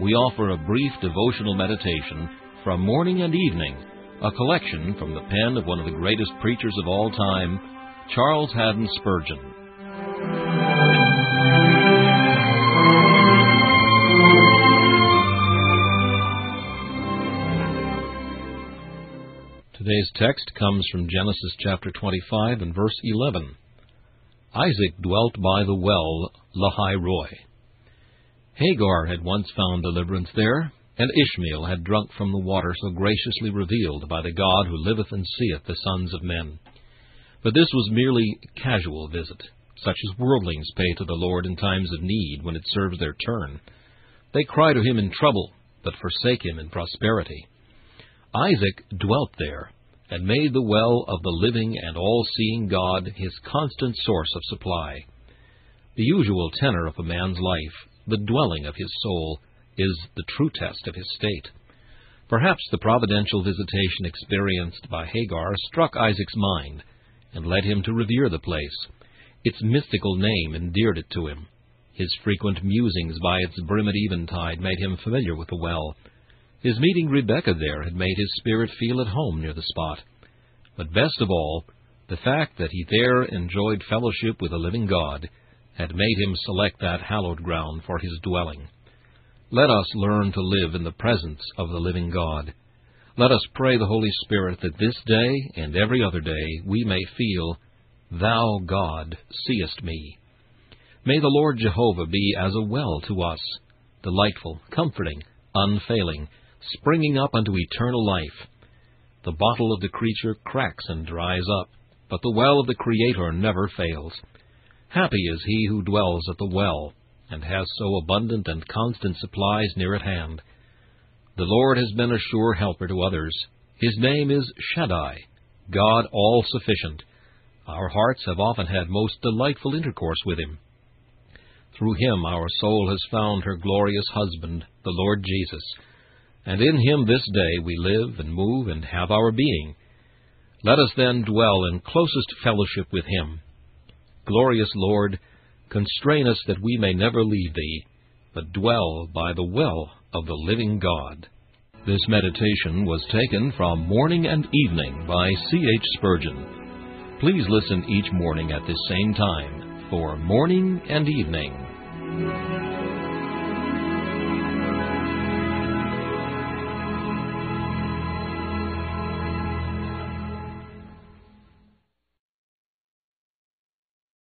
we offer a brief devotional meditation from morning and evening, a collection from the pen of one of the greatest preachers of all time, Charles Haddon Spurgeon. Today's text comes from Genesis chapter 25 and verse 11. Isaac dwelt by the well Lahai-roi. Hagar had once found deliverance there, and Ishmael had drunk from the water so graciously revealed by the God who liveth and seeth the sons of men. But this was merely a casual visit, such as worldlings pay to the Lord in times of need when it serves their turn. They cry to him in trouble, but forsake him in prosperity. Isaac dwelt there, and made the well of the living and all-seeing God his constant source of supply. The usual tenor of a man's life the dwelling of his soul, is the true test of his state. Perhaps the providential visitation experienced by Hagar struck Isaac's mind and led him to revere the place. Its mystical name endeared it to him. His frequent musings by its brim at eventide made him familiar with the well. His meeting Rebecca there had made his spirit feel at home near the spot. But best of all, the fact that he there enjoyed fellowship with the living God had made him select that hallowed ground for his dwelling. Let us learn to live in the presence of the living God. Let us pray the Holy Spirit that this day and every other day we may feel, Thou, God, seest me. May the Lord Jehovah be as a well to us, delightful, comforting, unfailing, springing up unto eternal life. The bottle of the creature cracks and dries up, but the well of the Creator never fails. Happy is he who dwells at the well, and has so abundant and constant supplies near at hand. The Lord has been a sure helper to others. His name is Shaddai, God all sufficient. Our hearts have often had most delightful intercourse with him. Through him our soul has found her glorious husband, the Lord Jesus, and in him this day we live and move and have our being. Let us then dwell in closest fellowship with him Glorious Lord, constrain us that we may never leave Thee, but dwell by the well of the living God. This meditation was taken from Morning and Evening by C. H. Spurgeon. Please listen each morning at this same time for Morning and Evening.